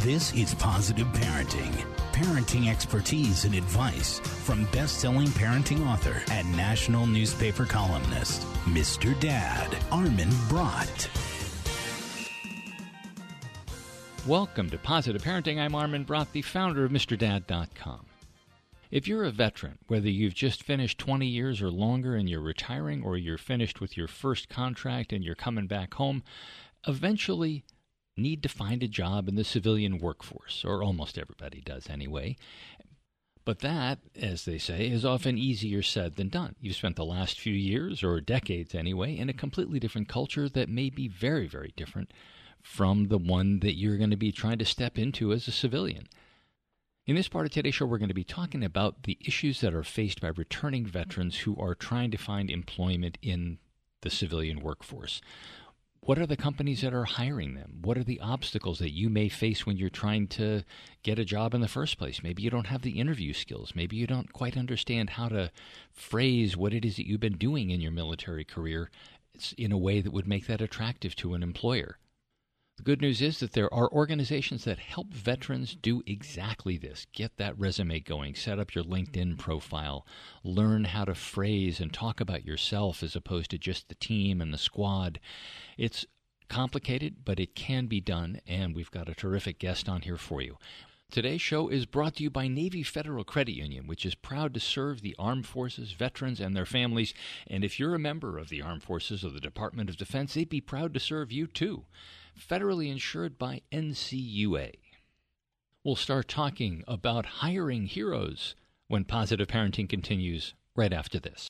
This is Positive Parenting. Parenting expertise and advice from best selling parenting author and national newspaper columnist, Mr. Dad, Armin Brott. Welcome to Positive Parenting. I'm Armin Brott, the founder of MrDad.com. If you're a veteran, whether you've just finished 20 years or longer and you're retiring, or you're finished with your first contract and you're coming back home, eventually need to find a job in the civilian workforce, or almost everybody does anyway. But that, as they say, is often easier said than done. You've spent the last few years, or decades anyway, in a completely different culture that may be very, very different from the one that you're going to be trying to step into as a civilian. In this part of today's show, we're going to be talking about the issues that are faced by returning veterans who are trying to find employment in the civilian workforce. What are the companies that are hiring them? What are the obstacles that you may face when you're trying to get a job in the first place? Maybe you don't have the interview skills. Maybe you don't quite understand how to phrase what it is that you've been doing in your military career in a way that would make that attractive to an employer. The good news is that there are organizations that help veterans do exactly this. Get that resume going, set up your LinkedIn profile, learn how to phrase and talk about yourself as opposed to just the team and the squad. It's complicated, but it can be done, and we've got a terrific guest on here for you. Today's show is brought to you by Navy Federal Credit Union, which is proud to serve the armed forces, veterans, and their families. And if you're a member of the armed forces or the Department of Defense, they'd be proud to serve you too federally insured by NCUA. We'll start talking about hiring heroes when positive parenting continues right after this.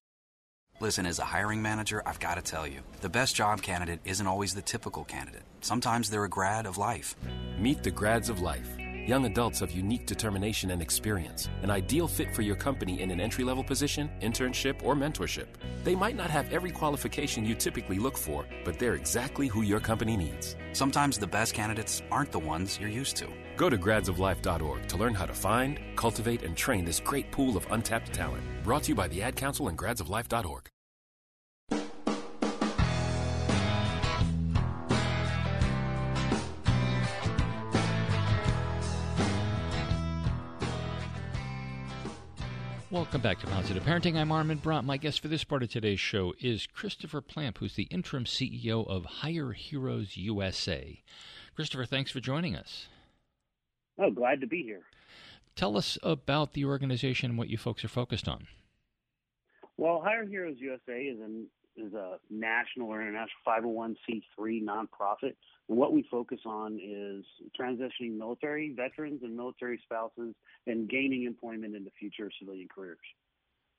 Listen, as a hiring manager, I've got to tell you, the best job candidate isn't always the typical candidate. Sometimes they're a grad of life. Meet the grads of life Young adults of unique determination and experience, an ideal fit for your company in an entry level position, internship, or mentorship. They might not have every qualification you typically look for, but they're exactly who your company needs. Sometimes the best candidates aren't the ones you're used to. Go to gradsoflife.org to learn how to find, cultivate, and train this great pool of untapped talent. Brought to you by the Ad Council and gradsoflife.org. Welcome back to Positive Parenting. I'm Armin Brott. My guest for this part of today's show is Christopher Plamp, who's the interim CEO of Hire Heroes USA. Christopher, thanks for joining us. Oh, glad to be here. Tell us about the organization and what you folks are focused on. Well, Hire Heroes USA is an is a national or international 501c3 nonprofit. And what we focus on is transitioning military veterans and military spouses and gaining employment in the future civilian careers.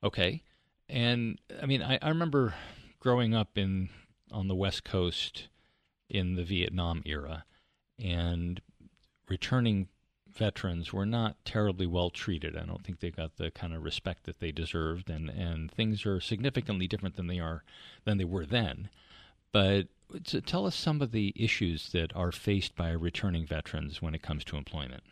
Okay. And I mean, I, I remember growing up in on the West Coast in the Vietnam era and returning veterans were not terribly well treated. I don't think they got the kind of respect that they deserved, and, and things are significantly different than they are than they were then. But so tell us some of the issues that are faced by returning veterans when it comes to employment.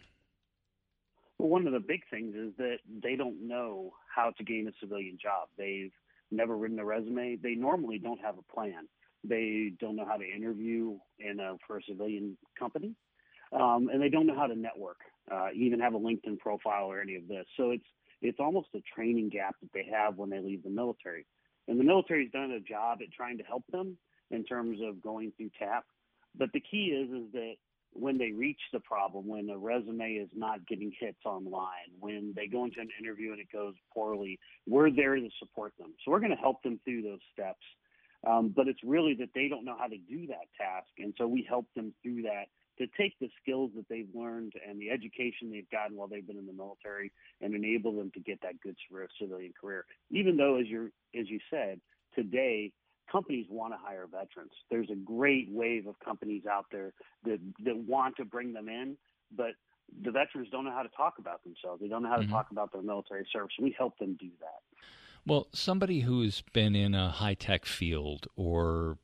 Well, one of the big things is that they don't know how to gain a civilian job. They've never written a resume. They normally don't have a plan. They don't know how to interview in a, for a civilian company um, and they don't know how to network, uh, even have a LinkedIn profile or any of this. So it's it's almost a training gap that they have when they leave the military. And the military's done a job at trying to help them in terms of going through TAP. But the key is is that when they reach the problem, when a resume is not getting hits online, when they go into an interview and it goes poorly, we're there to support them. So we're going to help them through those steps. Um, but it's really that they don't know how to do that task. And so we help them through that to take the skills that they've learned and the education they've gotten while they've been in the military and enable them to get that good civilian career. Even though, as you as you said, today companies want to hire veterans. There's a great wave of companies out there that that want to bring them in, but the veterans don't know how to talk about themselves. They don't know how mm-hmm. to talk about their military service. We help them do that. Well, somebody who's been in a high tech field or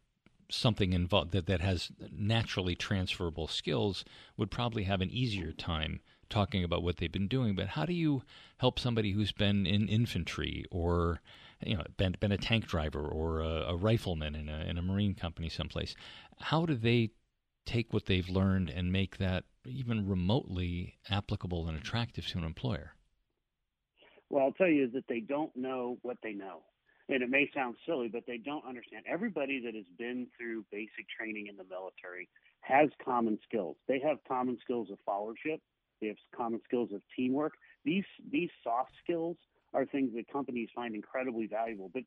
something involved that, that has naturally transferable skills would probably have an easier time talking about what they've been doing. But how do you help somebody who's been in infantry or you know been, been a tank driver or a, a rifleman in a, in a marine company someplace? How do they take what they've learned and make that even remotely applicable and attractive to an employer? Well, I'll tell you that they don't know what they know. And it may sound silly, but they don't understand. Everybody that has been through basic training in the military has common skills. They have common skills of followership. They have common skills of teamwork. These these soft skills are things that companies find incredibly valuable. But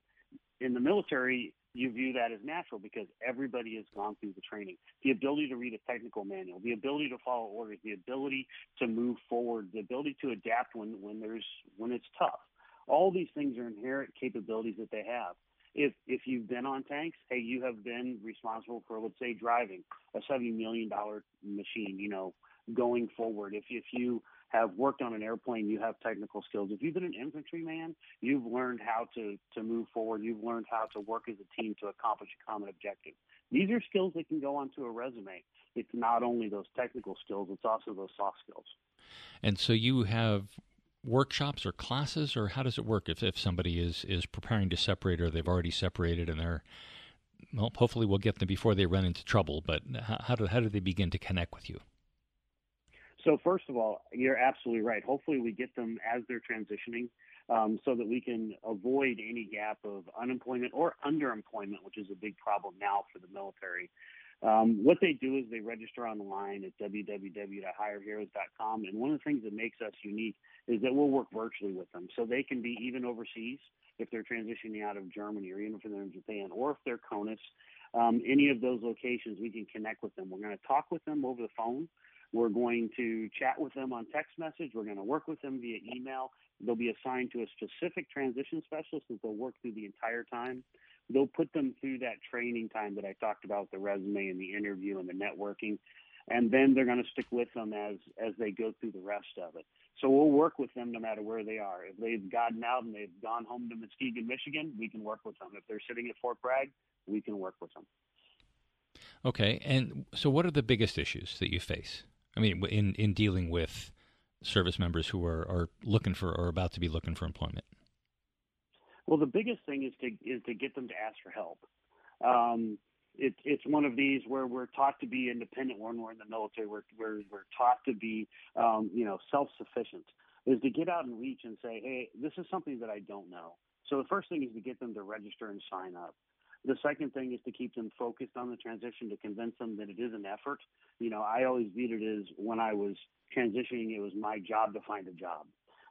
in the military, you view that as natural because everybody has gone through the training. The ability to read a technical manual, the ability to follow orders, the ability to move forward, the ability to adapt when, when there's when it's tough. All these things are inherent capabilities that they have. If if you've been on tanks, hey, you have been responsible for let's say driving a seventy million dollar machine, you know, going forward. If if you have worked on an airplane, you have technical skills. If you've been an infantryman, you've learned how to, to move forward. You've learned how to work as a team to accomplish a common objective. These are skills that can go onto a resume. It's not only those technical skills, it's also those soft skills. And so you have workshops or classes, or how does it work if, if somebody is, is preparing to separate or they've already separated and they're, well, hopefully we'll get them before they run into trouble, but how, how, do, how do they begin to connect with you? So first of all, you're absolutely right. Hopefully, we get them as they're transitioning, um, so that we can avoid any gap of unemployment or underemployment, which is a big problem now for the military. Um, what they do is they register online at www.hireheroes.com, and one of the things that makes us unique is that we'll work virtually with them, so they can be even overseas if they're transitioning out of Germany or even if they're in Japan or if they're CONUS. Um, any of those locations, we can connect with them. We're going to talk with them over the phone. We're going to chat with them on text message. We're going to work with them via email. They'll be assigned to a specific transition specialist that they'll work through the entire time. They'll put them through that training time that I talked about, the resume and the interview and the networking. And then they're going to stick with them as, as they go through the rest of it. So we'll work with them no matter where they are. If they've gotten out and they've gone home to Muskegon, Michigan, we can work with them. If they're sitting at Fort Bragg, we can work with them. Okay. And so, what are the biggest issues that you face? I mean, in in dealing with service members who are, are looking for or about to be looking for employment? Well, the biggest thing is to is to get them to ask for help. Um, it, it's one of these where we're taught to be independent when we're in the military. We're we're, we're taught to be um, you know self sufficient. Is to get out and reach and say, hey, this is something that I don't know. So the first thing is to get them to register and sign up. The second thing is to keep them focused on the transition to convince them that it is an effort. You know, I always viewed it as when I was transitioning, it was my job to find a job.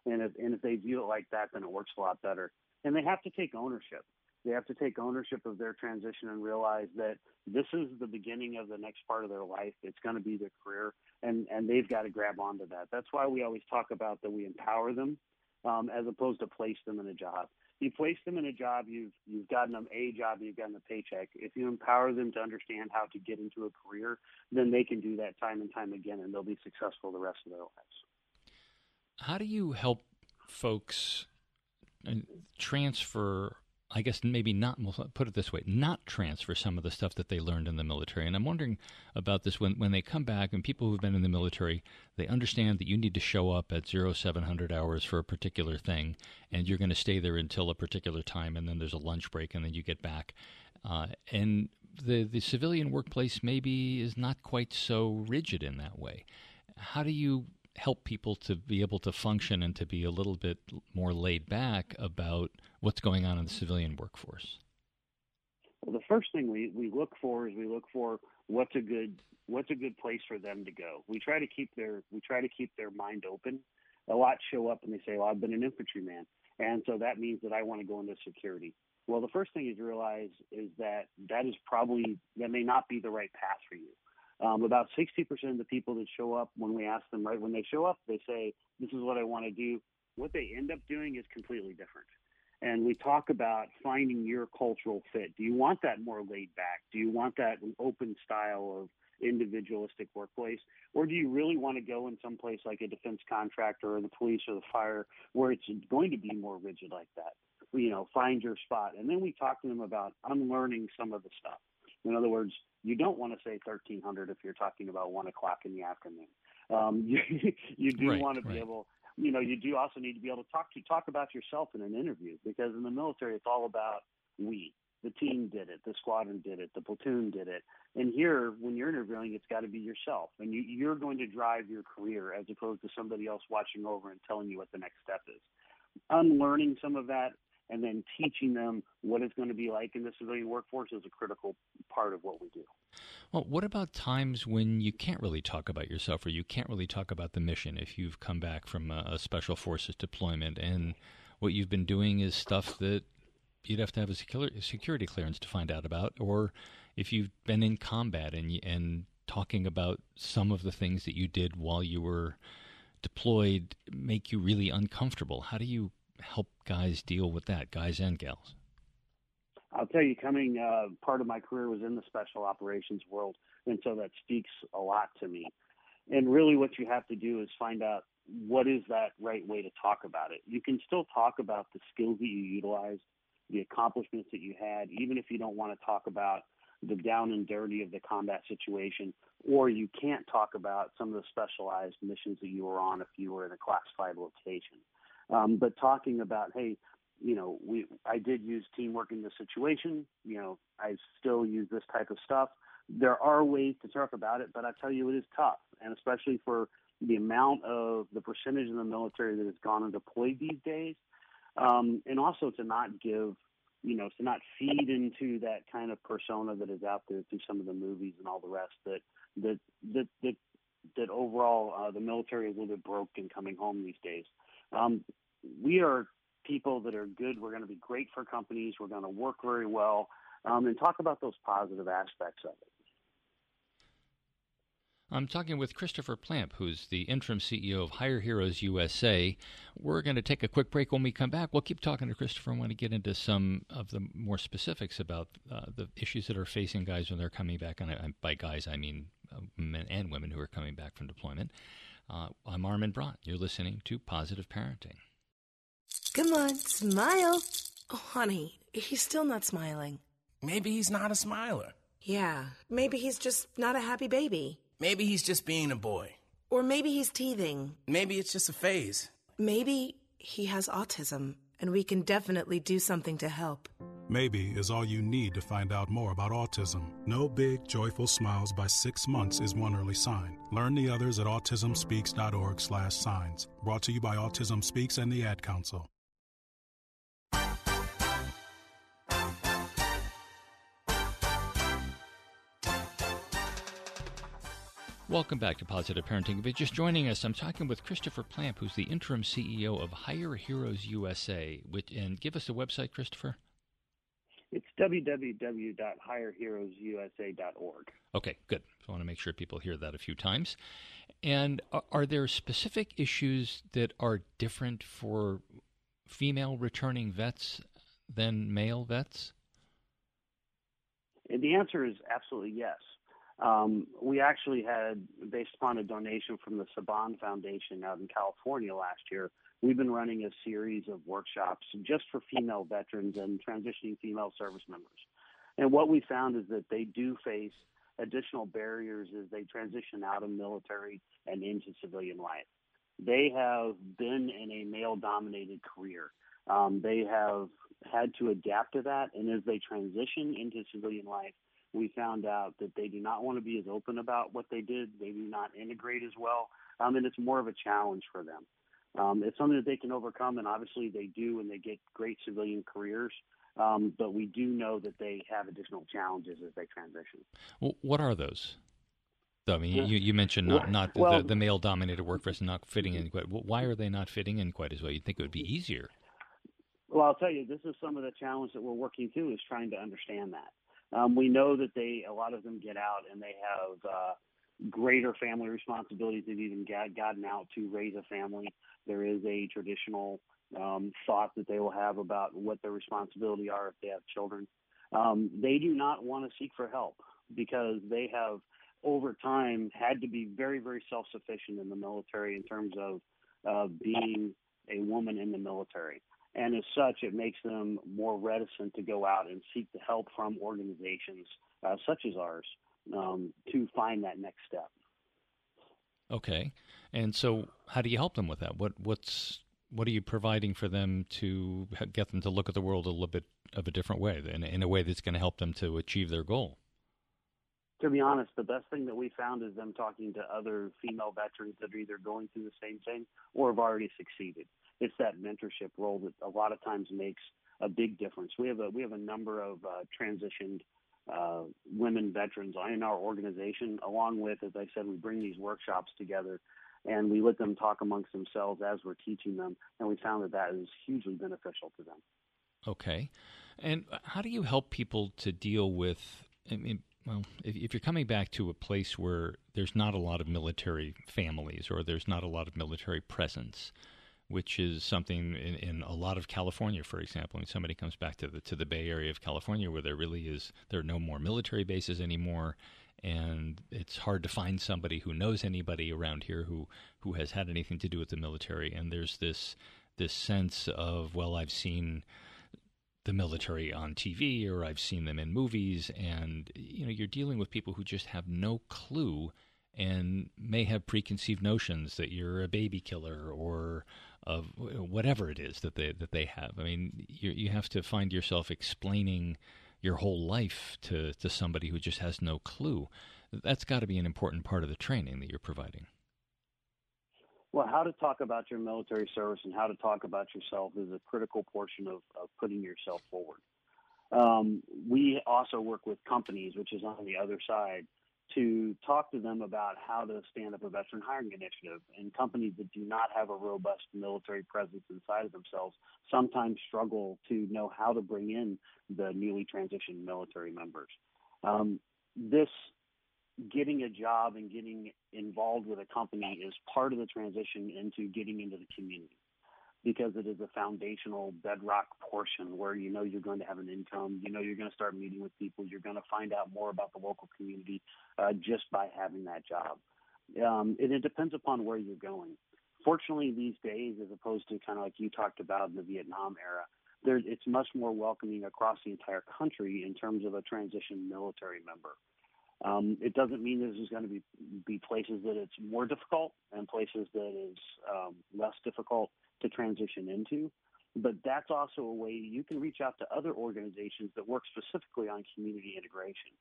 And if, and if they view it like that, then it works a lot better. And they have to take ownership. They have to take ownership of their transition and realize that this is the beginning of the next part of their life. It's going to be their career, and and they've got to grab onto that. That's why we always talk about that we empower them, um, as opposed to place them in a job you place them in a job, you've you've gotten them a job, you've gotten a paycheck. If you empower them to understand how to get into a career, then they can do that time and time again, and they'll be successful the rest of their lives. How do you help folks uh, transfer I guess maybe not, we'll put it this way, not transfer some of the stuff that they learned in the military. And I'm wondering about this when, when they come back and people who've been in the military, they understand that you need to show up at 0700 hours for a particular thing and you're going to stay there until a particular time and then there's a lunch break and then you get back. Uh, and the, the civilian workplace maybe is not quite so rigid in that way. How do you help people to be able to function and to be a little bit more laid back about what's going on in the civilian workforce? Well, the first thing we, we look for is we look for what's a good what's a good place for them to go. We try to keep their we try to keep their mind open. A lot show up and they say, "Well, I've been an infantryman, and so that means that I want to go into security." Well, the first thing you realize is that that is probably that may not be the right path for you. Um, about 60% of the people that show up, when we ask them, right, when they show up, they say, This is what I want to do. What they end up doing is completely different. And we talk about finding your cultural fit. Do you want that more laid back? Do you want that open style of individualistic workplace? Or do you really want to go in some place like a defense contractor or the police or the fire where it's going to be more rigid like that? You know, find your spot. And then we talk to them about unlearning some of the stuff. In other words, you don't want to say 1300 if you're talking about one o'clock in the afternoon. Um, you, you do right, want to be right. able, you know, you do also need to be able to talk to talk about yourself in an interview because in the military it's all about we. the team did it, the squadron did it, the platoon did it. And here, when you're interviewing, it's got to be yourself, and you, you're going to drive your career as opposed to somebody else watching over and telling you what the next step is. Unlearning some of that and then teaching them what it's going to be like in the civilian workforce is a critical part of what we do. Well, what about times when you can't really talk about yourself or you can't really talk about the mission if you've come back from a, special forces deployment and what you've been doing is stuff that you'd have to have a security clearance to find out about, or if you've been in combat and and talking about some of the things that you did while you were deployed make you really uncomfortable. How do you help guys deal with that, guys and gals? I'll tell you, coming uh, part of my career was in the special operations world, and so that speaks a lot to me. And really, what you have to do is find out what is that right way to talk about it. You can still talk about the skills that you utilized, the accomplishments that you had, even if you don't want to talk about the down and dirty of the combat situation, or you can't talk about some of the specialized missions that you were on if you were in a classified location. Um, but talking about, hey, you know, we I did use teamwork in this situation. You know, I still use this type of stuff. There are ways to talk about it, but I tell you, it is tough, and especially for the amount of the percentage in the military that has gone and deployed these days, um, and also to not give, you know, to not feed into that kind of persona that is out there through some of the movies and all the rest that that that that, that overall uh, the military is a little bit broken coming home these days. Um, we are people that are good. We're going to be great for companies. We're going to work very well, um, and talk about those positive aspects of it. I'm talking with Christopher Plamp, who's the interim CEO of Hire Heroes USA. We're going to take a quick break. When we come back, we'll keep talking to Christopher. I want to get into some of the more specifics about uh, the issues that are facing guys when they're coming back. And by guys, I mean uh, men and women who are coming back from deployment. Uh, I'm Armin Brott. You're listening to Positive Parenting. Come on, smile. Oh, honey, he's still not smiling. Maybe he's not a smiler. Yeah, maybe he's just not a happy baby. Maybe he's just being a boy. Or maybe he's teething. Maybe it's just a phase. Maybe he has autism, and we can definitely do something to help. Maybe is all you need to find out more about autism. No big, joyful smiles by six months is one early sign. Learn the others at autismspeaks.org slash signs. Brought to you by Autism Speaks and the Ad Council. Welcome back to Positive Parenting. If you're just joining us, I'm talking with Christopher Plamp, who's the interim CEO of Hire Heroes USA. Which, and give us the website, Christopher. It's www.hireheroesusa.org. Okay, good. So I want to make sure people hear that a few times. And are there specific issues that are different for female returning vets than male vets? And the answer is absolutely yes. Um, we actually had, based upon a donation from the Saban Foundation out in California last year, we've been running a series of workshops just for female veterans and transitioning female service members. And what we found is that they do face additional barriers as they transition out of military and into civilian life. They have been in a male dominated career. Um, they have had to adapt to that, and as they transition into civilian life, we found out that they do not want to be as open about what they did. They do not integrate as well, um, and it's more of a challenge for them. Um, it's something that they can overcome, and obviously they do, and they get great civilian careers. Um, but we do know that they have additional challenges as they transition. Well, what are those? I mean, you, you mentioned not not well, the, the male dominated workforce not fitting in quite. Why are they not fitting in quite as well? You'd think it would be easier. Well, I'll tell you, this is some of the challenge that we're working through is trying to understand that. Um, we know that they, a lot of them get out and they have uh, greater family responsibilities. They've even got, gotten out to raise a family. There is a traditional um, thought that they will have about what their responsibility are if they have children. Um, they do not want to seek for help because they have, over time, had to be very, very self-sufficient in the military in terms of uh, being a woman in the military. And as such, it makes them more reticent to go out and seek the help from organizations uh, such as ours um, to find that next step. Okay, and so how do you help them with that? What what's what are you providing for them to get them to look at the world a little bit of a different way, in, in a way that's going to help them to achieve their goal. To be honest, the best thing that we found is them talking to other female veterans that are either going through the same thing or have already succeeded. It's that mentorship role that a lot of times makes a big difference. We have a we have a number of uh, transitioned uh, women veterans in our organization, along with, as I said, we bring these workshops together and we let them talk amongst themselves as we're teaching them, and we found that that is hugely beneficial to them. Okay, and how do you help people to deal with? I mean, well, if, if, you're coming back to a place where there's not a lot of military families or there's not a lot of military presence, which is something in, in a lot of California, for example, when somebody comes back to the to the Bay Area of California, where there really is there are no more military bases anymore, and it's hard to find somebody who knows anybody around here who who has had anything to do with the military. And there's this this sense of well I've seen the military on TV or I've seen them in movies. And you know you're dealing with people who just have no clue and may have preconceived notions that you're a baby killer or of whatever it is that they that they have. I mean, you you have to find yourself explaining your whole life to, to somebody who just has no clue. That's got to be an important part of the training that you're providing. Well, how to talk about your military service and how to talk about yourself is a critical portion of, of putting yourself forward. Um, we also work with companies, which is on the other side, to talk to them about how to stand up a veteran hiring initiative. And companies that do not have a robust military presence inside of themselves sometimes struggle to know how to bring in the newly transitioned military members. Um, this getting a job and getting involved with a company is part of the transition into getting into the community because it is a foundational bedrock portion where you know you're going to have an income, you know you're going to start meeting with people, you're going to find out more about the local community uh, just by having that job. Um, and it depends upon where you're going. Fortunately, these days, as opposed to kind of like you talked about in the Vietnam era, there, it's much more welcoming across the entire country in terms of a transition military member. Um, it doesn't mean there's going to be be places that it's more difficult and places that is um, less difficult to transition into. But that's also a way you can reach out to other organizations that work specifically on community integration.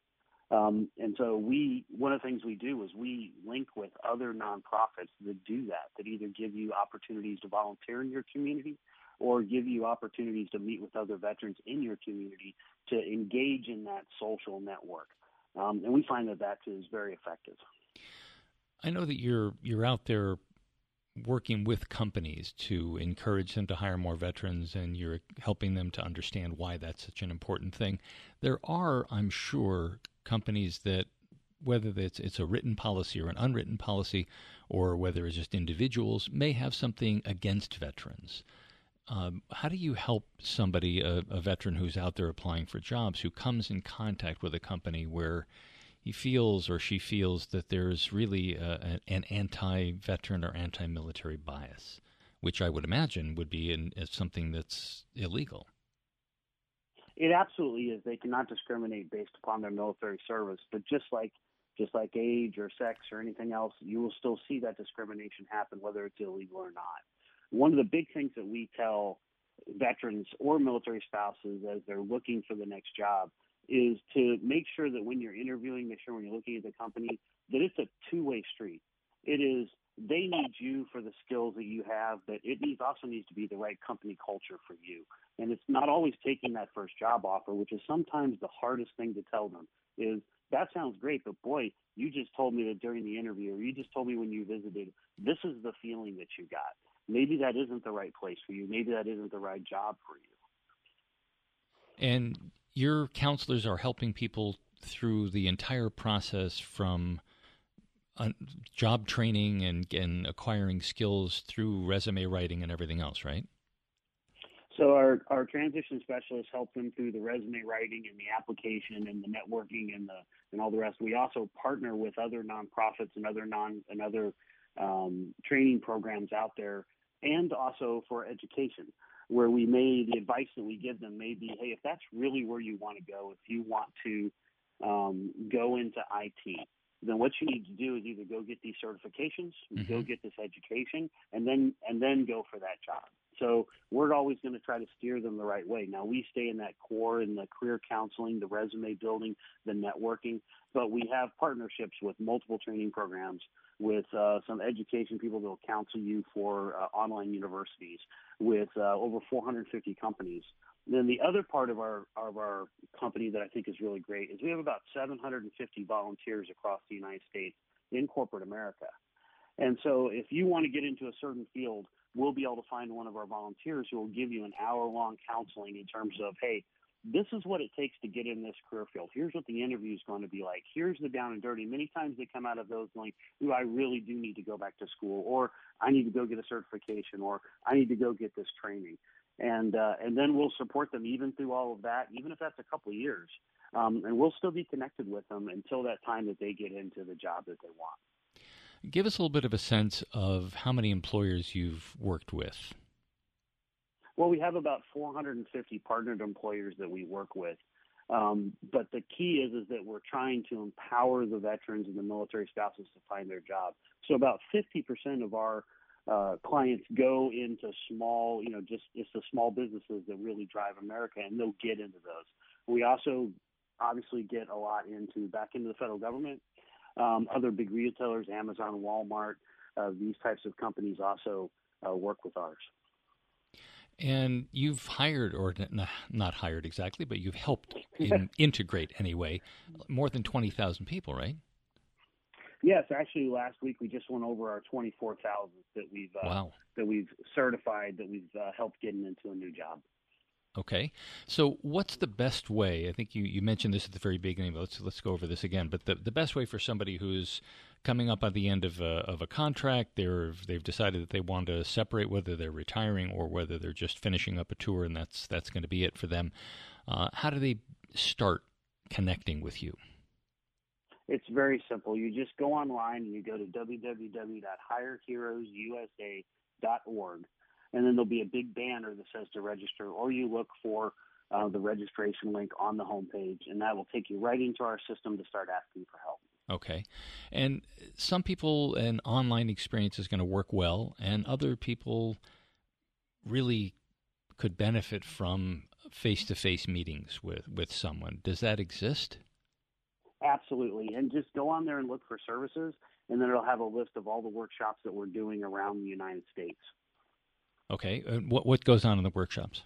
Um, and so we, one of the things we do is we link with other nonprofits that do that, that either give you opportunities to volunteer in your community or give you opportunities to meet with other veterans in your community to engage in that social network. Um, and we find that that is very effective. I know that you're you're out there working with companies to encourage them to hire more veterans and you're helping them to understand why that's such an important thing. There are, I'm sure, companies that whether it's it's a written policy or an unwritten policy or whether it's just individuals may have something against veterans. Um, how do you help somebody, a, a veteran who's out there applying for jobs, who comes in contact with a company where he feels or she feels that there's really uh, a, an anti-veteran or anti-military bias, which I would imagine would be in, something that's illegal. It absolutely is. They cannot discriminate based upon their military service, but just like just like age or sex or anything else, you will still see that discrimination happen, whether it's illegal or not. One of the big things that we tell veterans or military spouses as they're looking for the next job is to make sure that when you're interviewing, make sure when you're looking at the company, that it's a two way street. It is they need you for the skills that you have, but it needs also needs to be the right company culture for you. And it's not always taking that first job offer, which is sometimes the hardest thing to tell them is that sounds great, but boy, you just told me that during the interview, or you just told me when you visited, this is the feeling that you got. Maybe that isn't the right place for you. Maybe that isn't the right job for you. And your counselors are helping people through the entire process from uh, job training and, and acquiring skills through resume writing and everything else, right? So our, our transition specialists help them through the resume writing and the application and the networking and the and all the rest. We also partner with other nonprofits and other non and other um, training programs out there, and also for education where we may the advice that we give them may be, hey, if that's really where you want to go, if you want to um, go into IT, then what you need to do is either go get these certifications, mm-hmm. go get this education, and then and then go for that job. So we're always going to try to steer them the right way. Now we stay in that core in the career counseling, the resume building, the networking, but we have partnerships with multiple training programs, with uh, some education people that will counsel you for uh, online universities, with uh, over 450 companies. Then the other part of our of our company that I think is really great is we have about 750 volunteers across the United States in corporate America. And so if you want to get into a certain field, we'll be able to find one of our volunteers who will give you an hour long counseling in terms of, hey, this is what it takes to get in this career field. Here's what the interview is going to be like. Here's the down and dirty. Many times they come out of those going, ooh, I really do need to go back to school, or I need to go get a certification, or I need to go get this training. And uh, and then we'll support them even through all of that, even if that's a couple of years. Um, and we'll still be connected with them until that time that they get into the job that they want. Give us a little bit of a sense of how many employers you've worked with. Well, we have about 450 partnered employers that we work with. Um, but the key is is that we're trying to empower the veterans and the military spouses to find their job. So about 50% of our uh, clients go into small, you know, just it's the small businesses that really drive America, and they'll get into those. We also obviously get a lot into back into the federal government um, other big retailers, Amazon, Walmart, uh, these types of companies also uh, work with ours. And you've hired, or not hired exactly, but you've helped in, integrate anyway, more than 20,000 people, right? Yes, actually, last week we just went over our 24,000 that we've uh, wow. that we've certified that we've uh, helped getting into a new job. Okay, so what's the best way? I think you, you mentioned this at the very beginning. But let's let's go over this again. But the, the best way for somebody who's coming up at the end of a, of a contract, they're they've decided that they want to separate, whether they're retiring or whether they're just finishing up a tour, and that's that's going to be it for them. Uh, how do they start connecting with you? It's very simple. You just go online and you go to www.hireheroesusa.org and then there'll be a big banner that says to register, or you look for uh, the registration link on the homepage, and that will take you right into our system to start asking for help. Okay. And some people, an online experience is going to work well, and other people really could benefit from face to face meetings with, with someone. Does that exist? Absolutely. And just go on there and look for services, and then it'll have a list of all the workshops that we're doing around the United States. Okay. Uh, what what goes on in the workshops?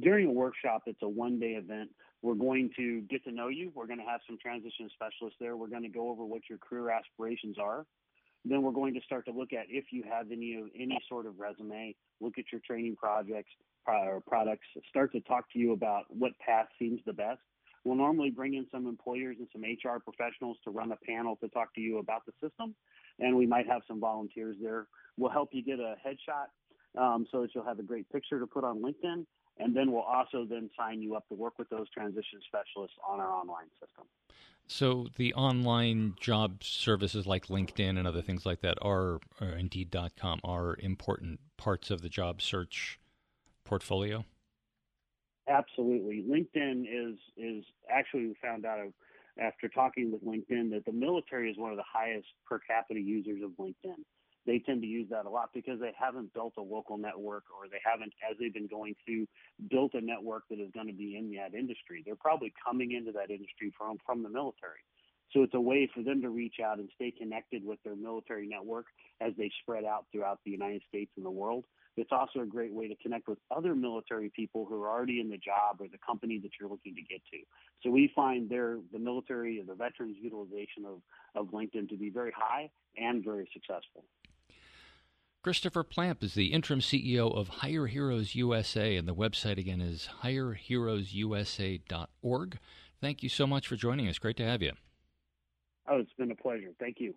During a workshop, it's a one day event. We're going to get to know you. We're going to have some transition specialists there. We're going to go over what your career aspirations are. Then we're going to start to look at if you have any any sort of resume. Look at your training projects or products. Start to talk to you about what path seems the best. We'll normally bring in some employers and some HR professionals to run a panel to talk to you about the system, and we might have some volunteers there. We'll help you get a headshot um, so that you'll have a great picture to put on LinkedIn. And then we'll also then sign you up to work with those transition specialists on our online system. So the online job services like LinkedIn and other things like that are, or Indeed.com, are important parts of the job search portfolio. Absolutely, LinkedIn is is actually we found out after talking with LinkedIn that the military is one of the highest per capita users of LinkedIn they tend to use that a lot because they haven't built a local network or they haven't, as they've been going through, built a network that is going to be in that industry. They're probably coming into that industry from, from the military. So it's a way for them to reach out and stay connected with their military network as they spread out throughout the United States and the world. It's also a great way to connect with other military people who are already in the job or the company that you're looking to get to. So we find their the military or the veterans utilization of, of LinkedIn to be very high and very successful. Christopher Plamp is the interim CEO of Hire Heroes USA, and the website again is hireheroesusa.org. Thank you so much for joining us. Great to have you. Oh, it's been a pleasure. Thank you.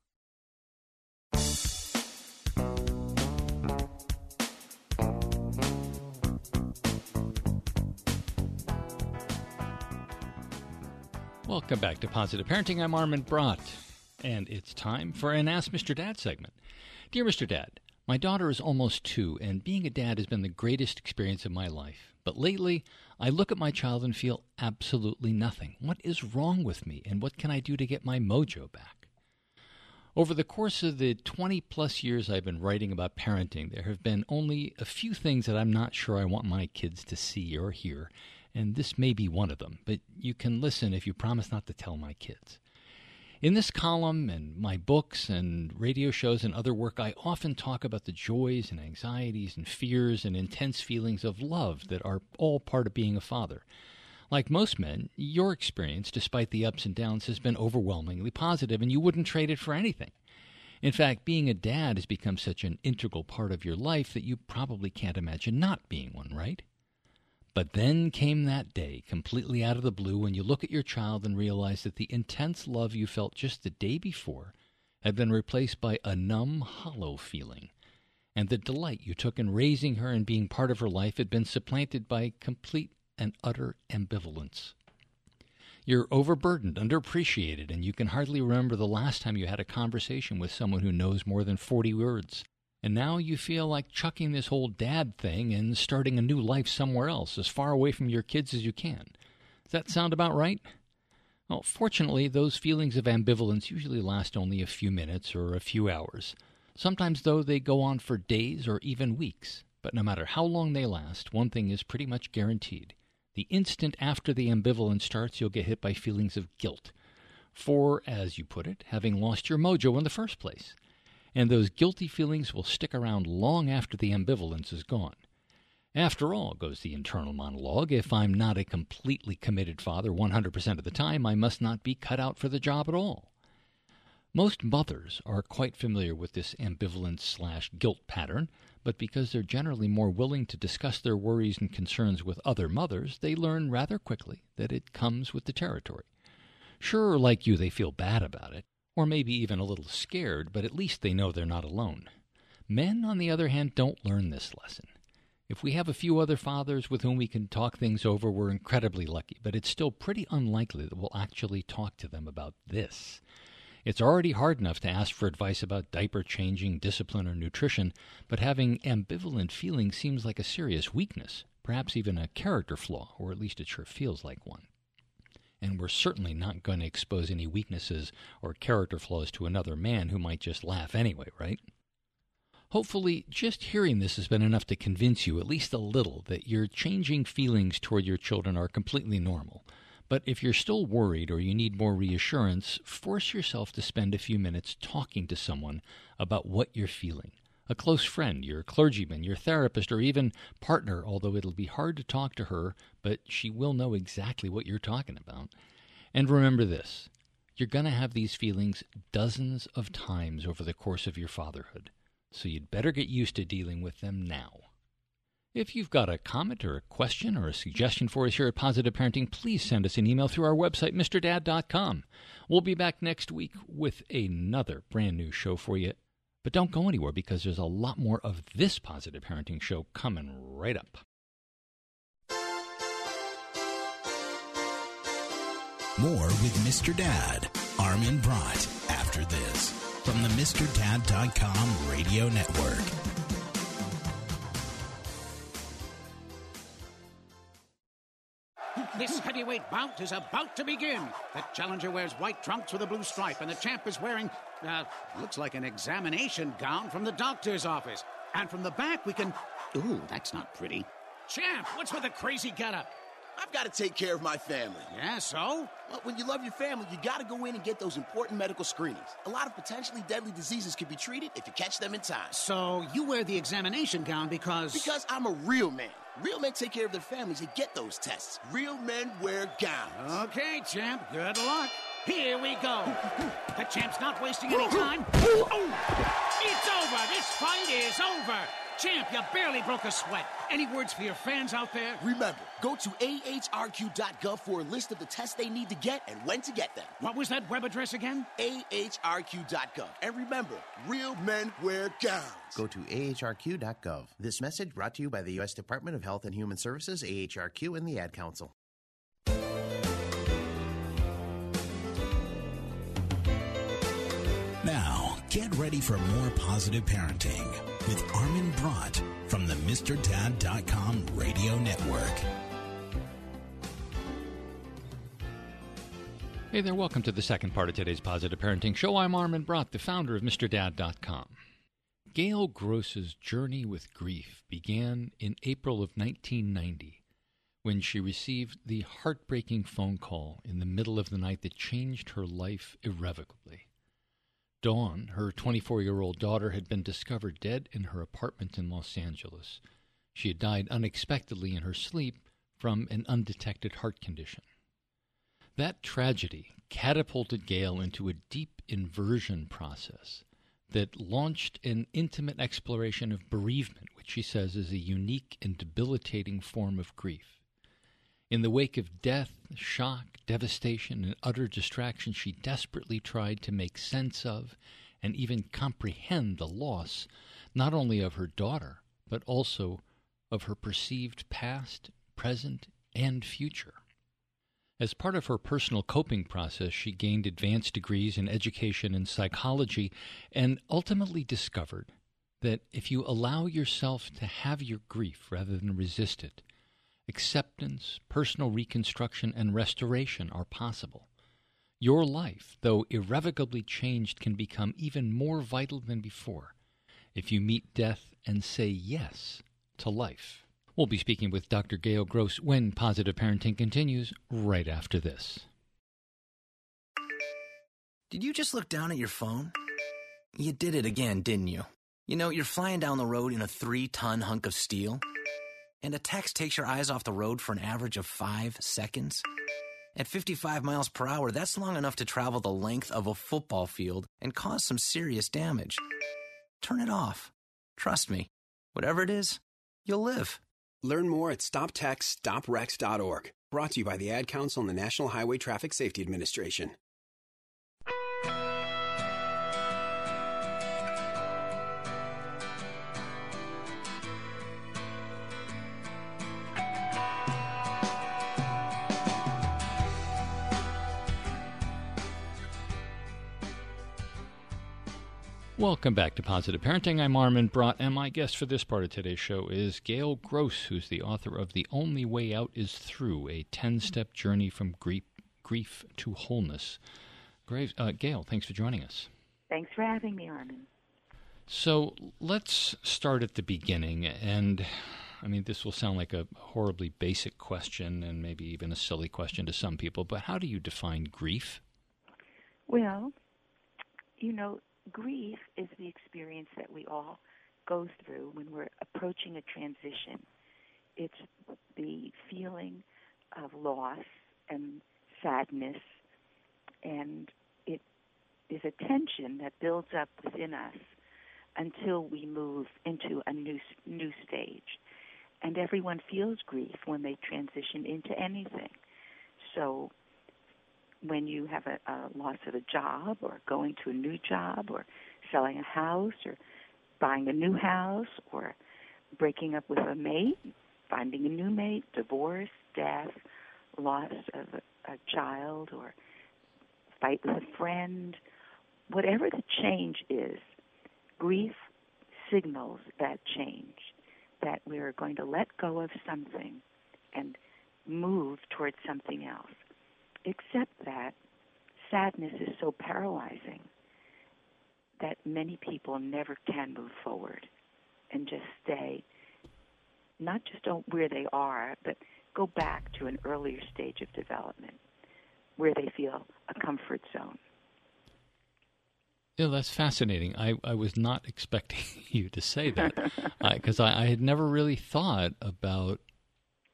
Welcome back to Positive Parenting. I'm Armin Brott, and it's time for an Ask Mr. Dad segment. Dear Mr. Dad, my daughter is almost two, and being a dad has been the greatest experience of my life. But lately, I look at my child and feel absolutely nothing. What is wrong with me, and what can I do to get my mojo back? Over the course of the 20 plus years I've been writing about parenting, there have been only a few things that I'm not sure I want my kids to see or hear, and this may be one of them, but you can listen if you promise not to tell my kids. In this column and my books and radio shows and other work, I often talk about the joys and anxieties and fears and intense feelings of love that are all part of being a father. Like most men, your experience, despite the ups and downs, has been overwhelmingly positive, and you wouldn't trade it for anything. In fact, being a dad has become such an integral part of your life that you probably can't imagine not being one, right? But then came that day, completely out of the blue, when you look at your child and realize that the intense love you felt just the day before had been replaced by a numb, hollow feeling, and the delight you took in raising her and being part of her life had been supplanted by complete and utter ambivalence. You're overburdened, underappreciated, and you can hardly remember the last time you had a conversation with someone who knows more than 40 words. And now you feel like chucking this whole dad thing and starting a new life somewhere else, as far away from your kids as you can. Does that sound about right? Well, fortunately, those feelings of ambivalence usually last only a few minutes or a few hours. Sometimes, though, they go on for days or even weeks. But no matter how long they last, one thing is pretty much guaranteed. The instant after the ambivalence starts, you'll get hit by feelings of guilt for, as you put it, having lost your mojo in the first place and those guilty feelings will stick around long after the ambivalence is gone. After all, goes the internal monologue, if I'm not a completely committed father 100% of the time, I must not be cut out for the job at all. Most mothers are quite familiar with this ambivalence slash guilt pattern, but because they're generally more willing to discuss their worries and concerns with other mothers, they learn rather quickly that it comes with the territory. Sure, like you, they feel bad about it, or maybe even a little scared, but at least they know they're not alone. Men, on the other hand, don't learn this lesson. If we have a few other fathers with whom we can talk things over, we're incredibly lucky, but it's still pretty unlikely that we'll actually talk to them about this. It's already hard enough to ask for advice about diaper changing, discipline, or nutrition, but having ambivalent feelings seems like a serious weakness, perhaps even a character flaw, or at least it sure feels like one and we're certainly not going to expose any weaknesses or character flaws to another man who might just laugh anyway, right? Hopefully, just hearing this has been enough to convince you, at least a little, that your changing feelings toward your children are completely normal. But if you're still worried or you need more reassurance, force yourself to spend a few minutes talking to someone about what you're feeling a close friend, your clergyman, your therapist, or even partner, although it'll be hard to talk to her, but she will know exactly what you're talking about. And remember this you're going to have these feelings dozens of times over the course of your fatherhood, so you'd better get used to dealing with them now. If you've got a comment or a question or a suggestion for us here at Positive Parenting, please send us an email through our website, MrDad.com. We'll be back next week with another brand new show for you but don't go anywhere because there's a lot more of this positive parenting show coming right up. More with Mr. Dad, Armin Brott, after this from the MrDad.com radio network. This heavyweight bout is about to begin. The challenger wears white trunks with a blue stripe, and the champ is wearing, uh, looks like an examination gown from the doctor's office. And from the back, we can. Ooh, that's not pretty. Champ, what's with the crazy getup? I've got to take care of my family. Yeah, so? Well, when you love your family, you got to go in and get those important medical screenings. A lot of potentially deadly diseases can be treated if you catch them in time. So you wear the examination gown because. Because I'm a real man. Real men take care of their families and get those tests. Real men wear gowns. Okay, champ, good luck. Here we go. The champ's not wasting any time. Oh, it's over. This fight is over. Champ, you barely broke a sweat. Any words for your fans out there? Remember, go to ahrq.gov for a list of the tests they need to get and when to get them. What was that web address again? ahrq.gov. And remember, real men wear gowns. Go to ahrq.gov. This message brought to you by the U.S. Department of Health and Human Services, AHRQ, and the Ad Council. Get ready for more positive parenting with Armin Brott from the MrDad.com radio network. Hey there, welcome to the second part of today's Positive Parenting Show. I'm Armin Brott, the founder of MrDad.com. Gail Gross's journey with grief began in April of 1990 when she received the heartbreaking phone call in the middle of the night that changed her life irrevocably. Dawn, her 24 year old daughter, had been discovered dead in her apartment in Los Angeles. She had died unexpectedly in her sleep from an undetected heart condition. That tragedy catapulted Gail into a deep inversion process that launched an intimate exploration of bereavement, which she says is a unique and debilitating form of grief. In the wake of death, shock, devastation, and utter distraction, she desperately tried to make sense of and even comprehend the loss not only of her daughter, but also of her perceived past, present, and future. As part of her personal coping process, she gained advanced degrees in education and psychology and ultimately discovered that if you allow yourself to have your grief rather than resist it, acceptance, personal reconstruction, and restoration are possible. Your life, though irrevocably changed, can become even more vital than before if you meet death and say yes to life. We'll be speaking with Dr. Gail Gross when Positive Parenting continues right after this. Did you just look down at your phone? You did it again, didn't you? You know, you're flying down the road in a three ton hunk of steel, and a text takes your eyes off the road for an average of five seconds. At 55 miles per hour, that's long enough to travel the length of a football field and cause some serious damage. Turn it off. Trust me, whatever it is, you'll live. Learn more at stoptextsstopwrecks.org. Brought to you by the Ad Council and the National Highway Traffic Safety Administration. Welcome back to Positive Parenting. I'm Armin Brott, and my guest for this part of today's show is Gail Gross, who's the author of The Only Way Out is Through, a 10 step journey from grief, grief to wholeness. Great. Uh, Gail, thanks for joining us. Thanks for having me, Armin. So let's start at the beginning. And I mean, this will sound like a horribly basic question and maybe even a silly question to some people, but how do you define grief? Well, you know, grief is the experience that we all go through when we're approaching a transition. It's the feeling of loss and sadness, and it is a tension that builds up within us until we move into a new new stage. And everyone feels grief when they transition into anything. So when you have a, a loss of a job or going to a new job or selling a house or buying a new house or breaking up with a mate, finding a new mate, divorce, death, loss of a, a child or fight with a friend, whatever the change is, grief signals that change, that we're going to let go of something and move towards something else except that sadness is so paralyzing that many people never can move forward and just stay not just where they are, but go back to an earlier stage of development where they feel a comfort zone. Yeah, that's fascinating. I, I was not expecting you to say that uh, because I, I had never really thought about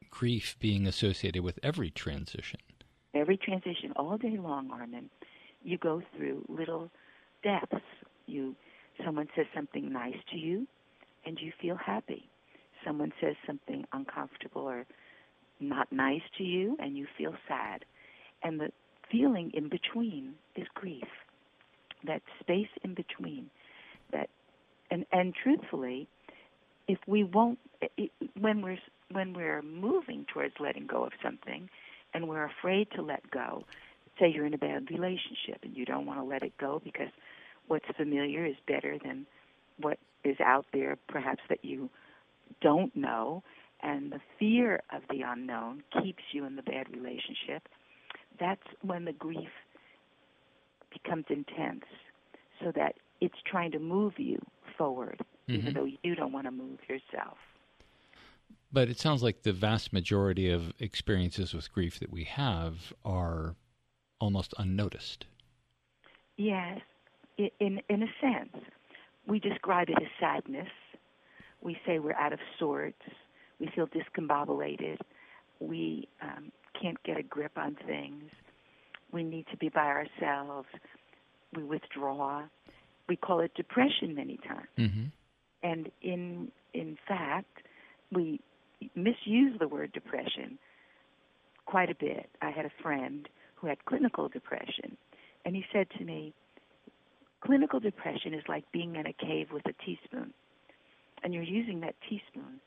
grief being associated with every transition every transition all day long, Armin, you go through little deaths. You someone says something nice to you and you feel happy. Someone says something uncomfortable or not nice to you and you feel sad. And the feeling in between is grief. That space in between. That and and truthfully, if we won't it, when we're when we're moving towards letting go of something, and we're afraid to let go. Say you're in a bad relationship and you don't want to let it go because what's familiar is better than what is out there, perhaps that you don't know, and the fear of the unknown keeps you in the bad relationship, that's when the grief becomes intense so that it's trying to move you forward, mm-hmm. even though you don't want to move yourself. But it sounds like the vast majority of experiences with grief that we have are almost unnoticed. Yes, in in a sense, we describe it as sadness. We say we're out of sorts. We feel discombobulated. We um, can't get a grip on things. We need to be by ourselves. We withdraw. We call it depression many times. Mm-hmm. And in in fact, we misuse the word depression quite a bit. I had a friend who had clinical depression, and he said to me, Clinical depression is like being in a cave with a teaspoon, and you're using that teaspoon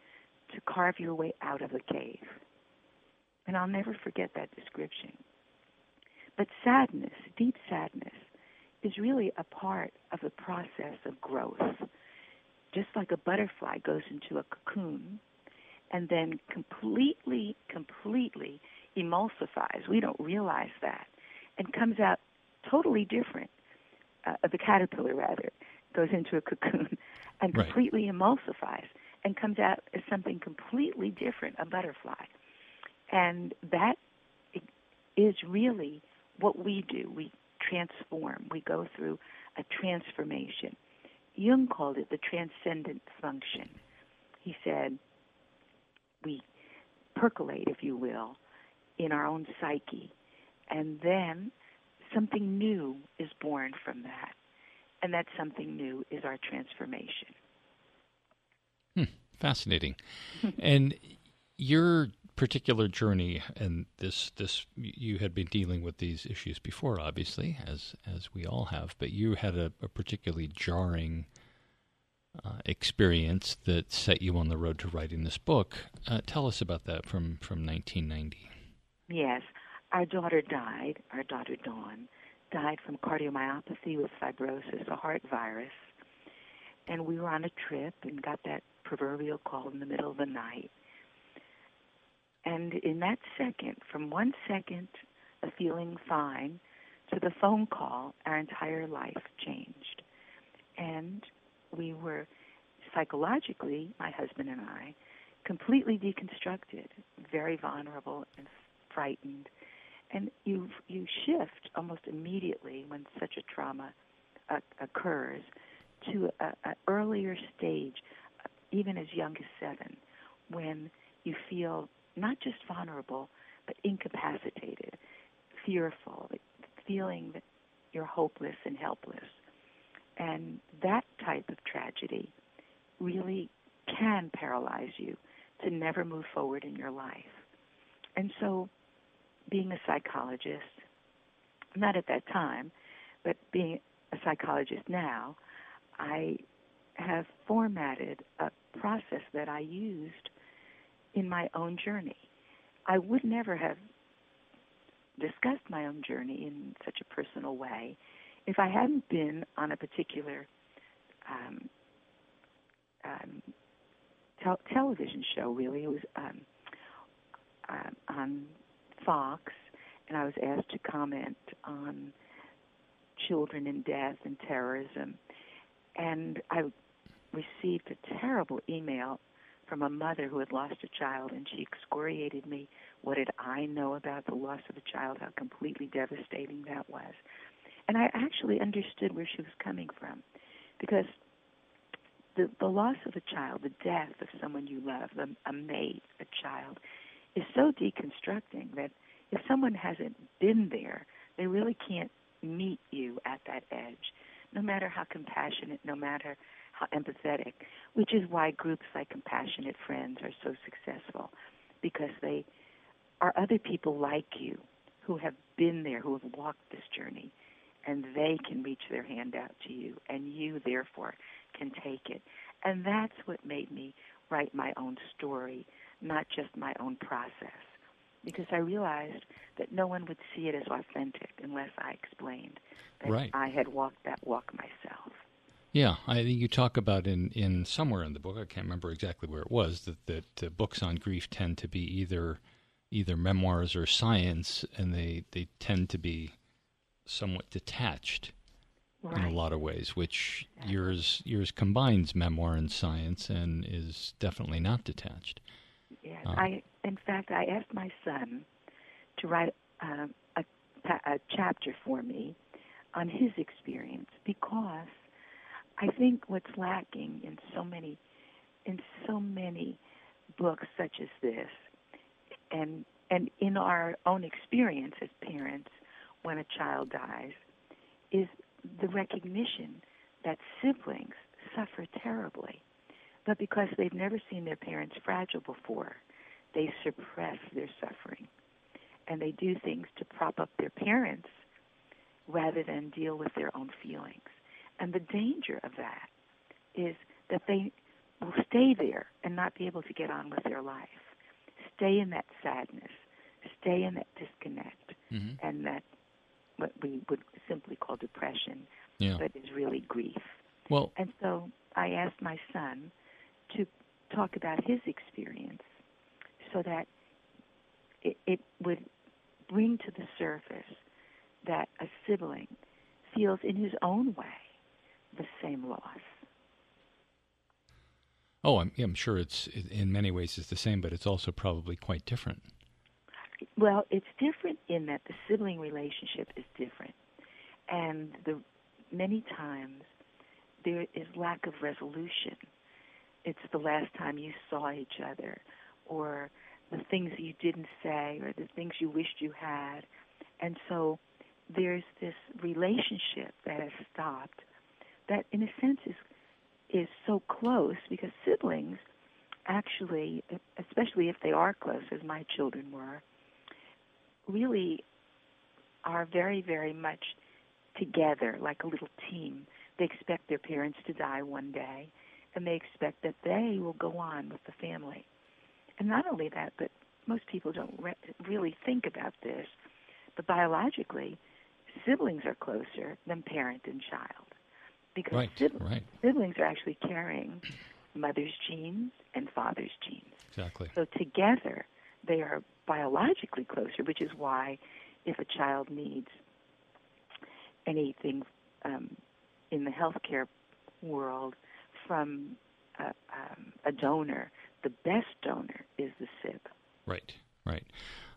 to carve your way out of the cave. And I'll never forget that description. But sadness, deep sadness, is really a part of the process of growth. Just like a butterfly goes into a cocoon and then completely, completely emulsifies. We don't realize that. And comes out totally different uh, the caterpillar rather goes into a cocoon and right. completely emulsifies and comes out as something completely different, a butterfly. And that is really what we do. We transform. We go through a transformation. Jung called it the transcendent function. He said, we percolate, if you will, in our own psyche, and then something new is born from that. And that something new is our transformation. Hmm, fascinating. and your particular journey and this this you had been dealing with these issues before obviously as as we all have but you had a, a particularly jarring uh, experience that set you on the road to writing this book uh, tell us about that from from 1990 yes our daughter died, our daughter Dawn, died from cardiomyopathy with fibrosis, a heart virus. And we were on a trip and got that proverbial call in the middle of the night. And in that second, from one second of feeling fine to the phone call, our entire life changed. And we were psychologically, my husband and I, completely deconstructed, very vulnerable and frightened. And you you shift almost immediately when such a trauma uh, occurs to an earlier stage, even as young as seven, when you feel not just vulnerable but incapacitated, fearful, feeling that you're hopeless and helpless, and that type of tragedy really can paralyze you to never move forward in your life. And so being a psychologist, not at that time, but being a psychologist now, I have formatted a process that I used in my own journey. I would never have discussed my own journey in such a personal way if I hadn't been on a particular um, um, te- television show. Really, it was um, uh, on Fox, and I was asked to comment on children in death and terrorism. And I received a terrible email from a mother who had lost a child, and she excoriated me. What did I know about the loss of a child? How completely devastating that was. And I actually understood where she was coming from, because the the loss of a child, the death of someone you love, a, a mate, a child, is so deconstructing that if someone hasn't been there, they really can't meet you at that edge, no matter how compassionate, no matter how empathetic, which is why groups like Compassionate Friends are so successful, because they are other people like you who have been there, who have walked this journey, and they can reach their hand out to you, and you, therefore, can take it. And that's what made me write my own story not just my own process. Because I realized that no one would see it as authentic unless I explained that right. I had walked that walk myself. Yeah, I think you talk about in, in somewhere in the book. I can't remember exactly where it was that that uh, books on grief tend to be either either memoirs or science, and they they tend to be somewhat detached Right. in a lot of ways. Which yours yours combines memoir and science, and is definitely not detached. Yes, Um, I. In fact, I asked my son to write um, a, a chapter for me on his experience because I think what's lacking in so many, in so many books such as this, and and in our own experience as parents when a child dies, is the recognition that siblings suffer terribly, but because they've never seen their parents fragile before, they suppress their suffering. And they do things to prop up their parents rather than deal with their own feelings. And the danger of that is that they will stay there and not be able to get on with their life, stay in that sadness, stay in that disconnect, Mm-hmm. and that what we would simply call depression, Yeah. but is really grief. Well, And so I asked my son to talk about his experience so that it, it would bring to the surface that a sibling feels in his own way the same loss. oh, I'm, I'm sure it's in many ways it's the same, but it's also probably quite different. Well, it's different in that the sibling relationship is different. And the many times there is lack of resolution. It's the last time you saw each other or the things you didn't say or the things you wished you had. And so there's this relationship that has stopped that in a sense is is so close because siblings actually especially if they are close as my children were really are very, very much together, like a little team. They expect their parents to die one day, and they expect that they will go on with the family. And not only that, but most people don't re- really think about this, but biologically, siblings are closer than parent and child. Because Right, sib- right. siblings are actually carrying mother's genes and father's genes. Exactly. So together, they are biologically closer, which is why if a child needs anything um, in the healthcare world from a, um, a donor, the best donor is the SIB. Right, right.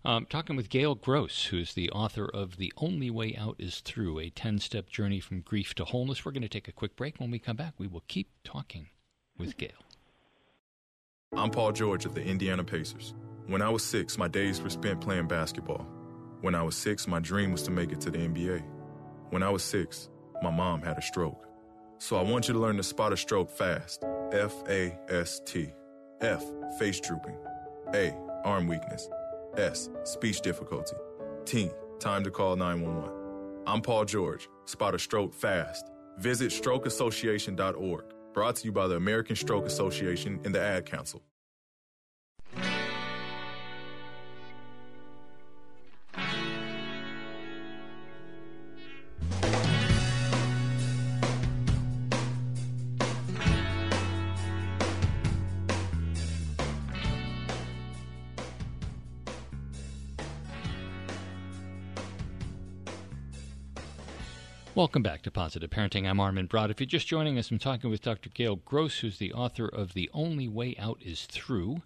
Um, talking with Gail Gross, who's the author of The Only Way Out is Through, a 10 step journey from grief to wholeness. We're going to take a quick break. When we come back, we will keep talking with Gail. I'm Paul George of the Indiana Pacers. When I was six, my days were spent playing basketball. When I was six, my dream was to make it to the NBA. When I was six, my mom had a stroke. So I want you to learn to spot a stroke fast. F A S T. F, face drooping. A, arm weakness. S, speech difficulty. T, time to call 911. I'm Paul George. Spot a stroke fast. Visit strokeassociation.org. Brought to you by the American Stroke Association and the Ad Council. Welcome back to Positive Parenting. I'm Armin Brott. If you're just joining us, I'm talking with Dr. Gail Gross, who's the author of The Only Way Out is Through,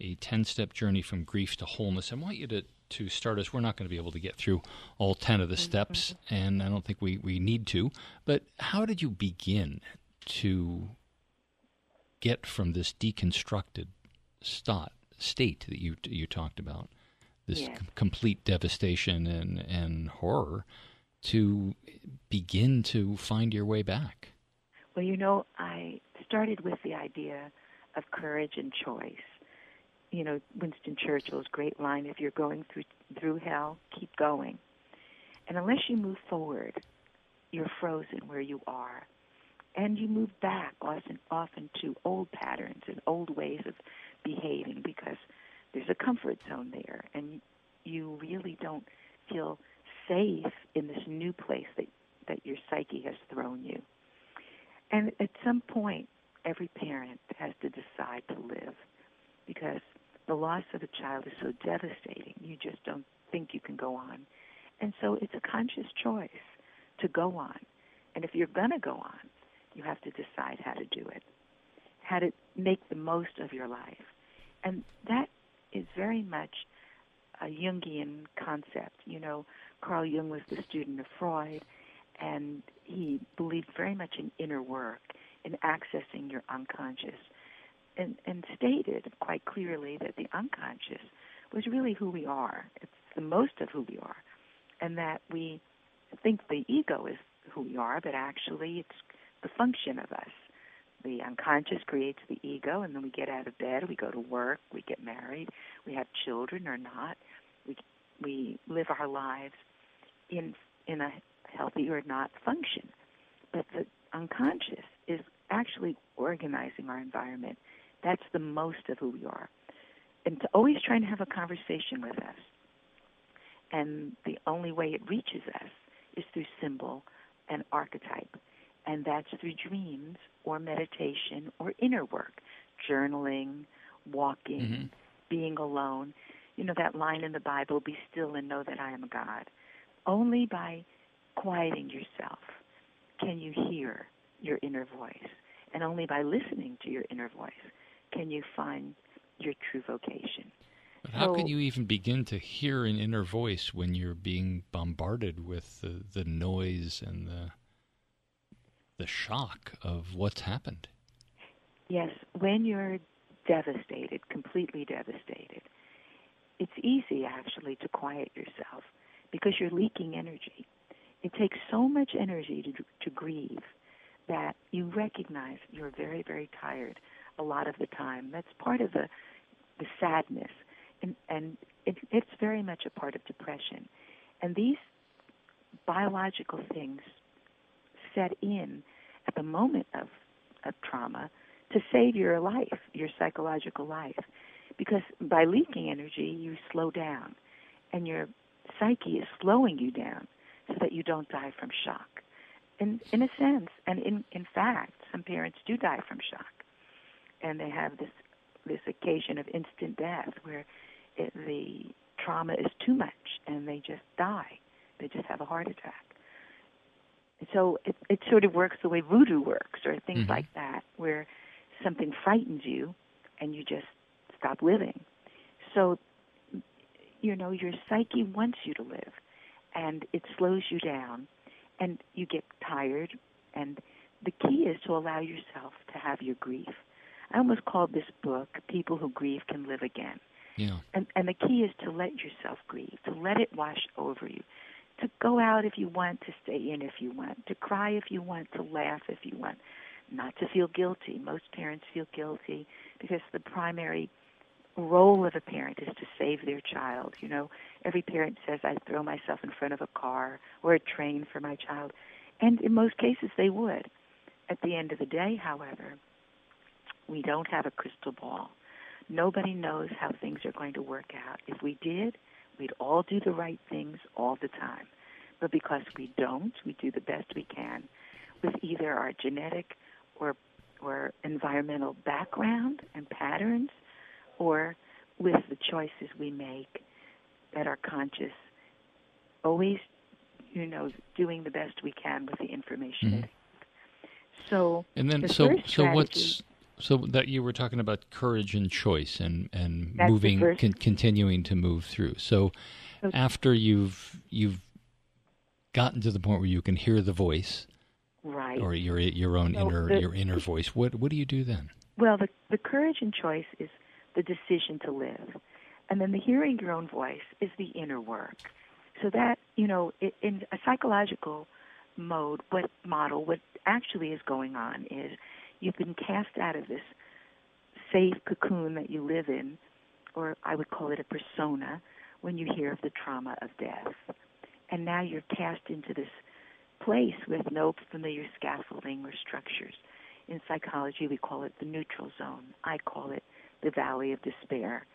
a 10 step journey from grief to wholeness. I want you to, to start us. We're not going to be able to get through all 10 of the mm-hmm. steps, and I don't think we, we need to. But how did you begin to get from this deconstructed stot, state that you, you talked about, this Yes. com- complete devastation and, and horror? To begin to find your way back? Well, you know, I started with the idea of courage and choice. You know, Winston Churchill's great line, if you're going through through hell, keep going. And unless you move forward, you're frozen where you are. And you move back often often to old patterns and old ways of behaving because there's a comfort zone there and you really don't feel safe in this new place that, that your psyche has thrown you. And at some point, every parent has to decide to live because the loss of a child is so devastating. You just don't think you can go on. And so it's a conscious choice to go on. And if you're going to go on, you have to decide how to do it, how to make the most of your life. And that is very much a Jungian concept. You know, Carl Jung was the student of Freud, and he believed very much in inner work, in accessing your unconscious, and, and stated quite clearly that the unconscious was really who we are. It's the most of who we are, and that we think the ego is who we are, but actually it's the function of us. The unconscious creates the ego, and then we get out of bed, we go to work, we get married, we have children or not, we we live our lives in in a healthy or not function. But the unconscious is actually organizing our environment. That's the most of who we are. And to always trying to have a conversation with us. And the only way it reaches us is through symbol and archetype. And that's through dreams or meditation or inner work, journaling, walking, mm-hmm. being alone. You know that line in the Bible, be still and know that I am God. Only by quieting yourself can you hear your inner voice. And only by listening to your inner voice can you find your true vocation. But how so, can you even begin to hear an inner voice when you're being bombarded with the, the noise and the the shock of what's happened? Yes, when you're devastated, completely devastated, it's easy actually to quiet yourself because you're leaking energy. It takes so much energy to to grieve that you recognize you're very very tired a lot of the time. That's part of the the sadness and, and it, it's very much a part of depression. And these biological things set in at the moment of, of trauma to save your life, your psychological life. Because by leaking energy, you slow down, and your psyche is slowing you down so that you don't die from shock. In, in a sense, and in, in fact, some parents do die from shock. And they have this, this occasion of instant death where it, the trauma is too much and they just die. They just have a heart attack. So it, it sort of works the way voodoo works or things mm-hmm. like that, where something frightens you and you just stop living. So, you know, your psyche wants you to live and it slows you down and you get tired. And the key is to allow yourself to have your grief. I almost called this book People Who Grieve Can Live Again yeah. And and the key is to let yourself grieve, to let it wash over you, to go out if you want, to stay in if you want, to cry if you want, to laugh if you want, not to feel guilty. Most parents feel guilty because the primary role of a parent is to save their child. You know, every parent says, I throw myself in front of a car or a train for my child. And in most cases, they would. At the end of the day, however, we don't have a crystal ball. Nobody knows how things are going to work out. If we did, we'd all do the right things all the time. But because we don't, we do the best we can with either our genetic or or environmental background and patterns or with the choices we make that are conscious always you know doing the best we can with the information mm-hmm. so and then the so so what's so that you were talking about courage and choice and and moving con- continuing to move through. So okay. after you've you've gotten to the point where you can hear the voice, right, or your your own so inner the, your inner voice, what what do you do then? Well, the the courage and choice is the decision to live, and then the hearing your own voice is the inner work. So that you know, in a psychological mode, what model, what actually is going on is You've been cast out of this safe cocoon that you live in, or I would call it a persona, when you hear of the trauma of death. And now you're cast into this place with no familiar scaffolding or structures. In psychology, we call it the neutral zone. I call it the valley of despair.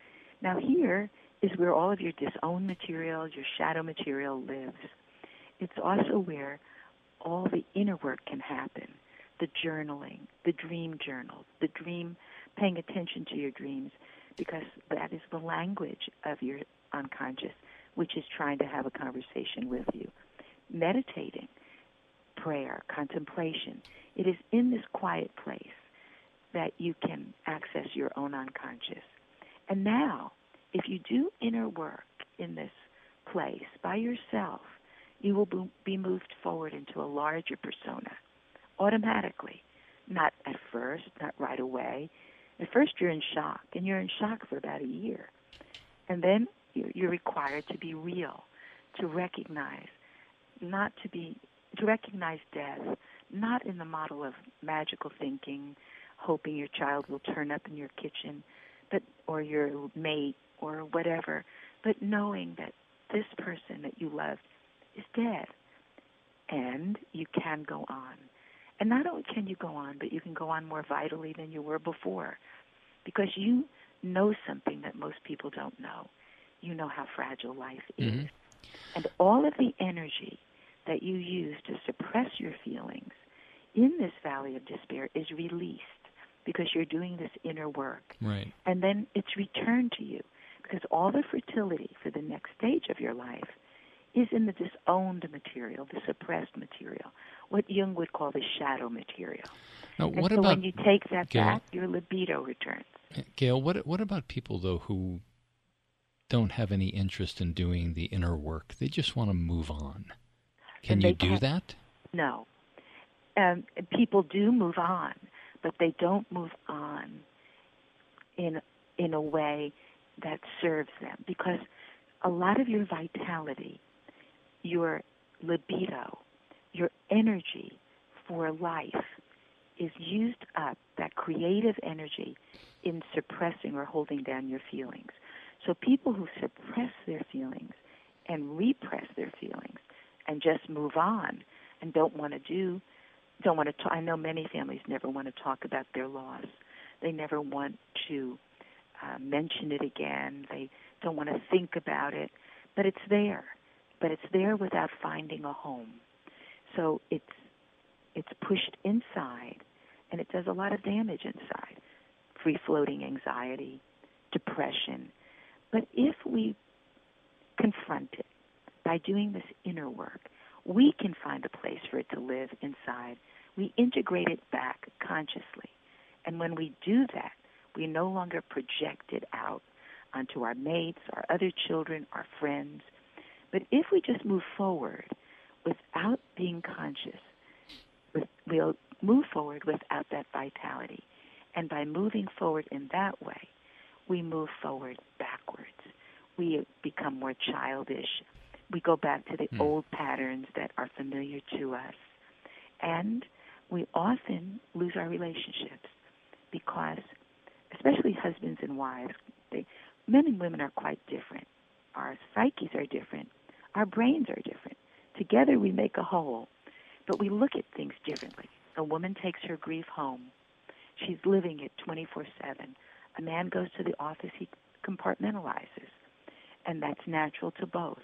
Now, here is where all of your disowned material, your shadow material lives. It's also where all the inner work can happen the journaling, the dream journals, the dream, paying attention to your dreams, because that is the language of your unconscious, which is trying to have a conversation with you. Meditating, prayer, contemplation, it is in this quiet place that you can access your own unconscious. And now, if you do inner work in this place by yourself, you will be moved forward into a larger persona automatically. Not at first, not right away. At first, you're in shock, and you're in shock for about a year. And then you're required to be real, to recognize, not to be, to recognize death, not in the model of magical thinking, hoping your child will turn up in your kitchen, but or your mate or whatever, but knowing that this person that you loved is dead, and you can go on. And not only can you go on, but you can go on more vitally than you were before, because you know something that most people don't know. You know how fragile life is. Mm-hmm. And all of the energy that you use to suppress your feelings in this valley of despair is released because you're doing this inner work. Right. And then it's returned to you because all the fertility for the next stage of your life is in the disowned material, the suppressed material, what Jung would call the shadow material. Now, and what so about when you take that Gail, back, your libido returns. Gail, what what about people though who don't have any interest in doing the inner work? They just want to move on. Can you do that? No. Um, people do move on, but they don't move on in in a way that serves them because a lot of your vitality, your libido, your energy for life is used up, that creative energy, in suppressing or holding down your feelings. So people who suppress their feelings and repress their feelings and just move on and don't want to do, don't want to talk. I know many families never want to talk about their loss. They never want to uh, mention it again. They don't want to think about it. But it's there. But it's there without finding a home. So it's it's pushed inside, and it does a lot of damage inside. Free floating anxiety, depression. But if we confront it by doing this inner work, we can find a place for it to live inside. We integrate it back consciously. And when we do that, we no longer project it out onto our mates, our other children, our friends. But if we just move forward without being conscious, we'll move forward without that vitality. And by moving forward in that way, we move forward backwards. We become more childish. We go back to the hmm. old patterns that are familiar to us. And we often lose our relationships because, especially husbands and wives, they, men and women are quite different. Our psyches are different. Our brains are different. Together we make a whole, but we look at things differently. A woman takes her grief home. She's living it 24 7. A man goes to the office, he compartmentalizes, and that's natural to both.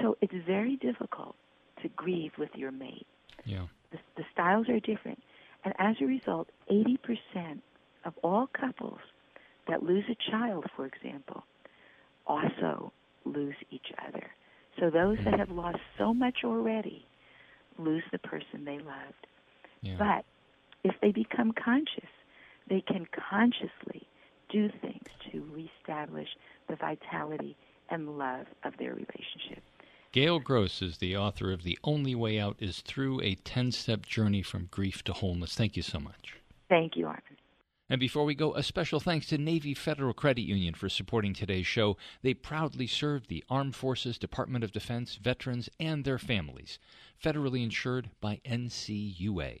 So it's very difficult to grieve with your mate. Yeah. The, the styles are different. And as a result, 80% of all couples that lose a child, for example, also lose each other. So those that mm. have lost so much already lose the person they loved. Yeah. But if they become conscious, they can consciously do things to reestablish the vitality and love of their relationship. Gail Gross is the author of The Only Way Out is Through a 10 Step Journey from Grief to Wholeness. Thank you so much. Thank you, Armin. And before we go, a special thanks to Navy Federal Credit Union for supporting today's show. They proudly serve the Armed Forces, Department of Defense, veterans, and their families. Federally insured by NCUA.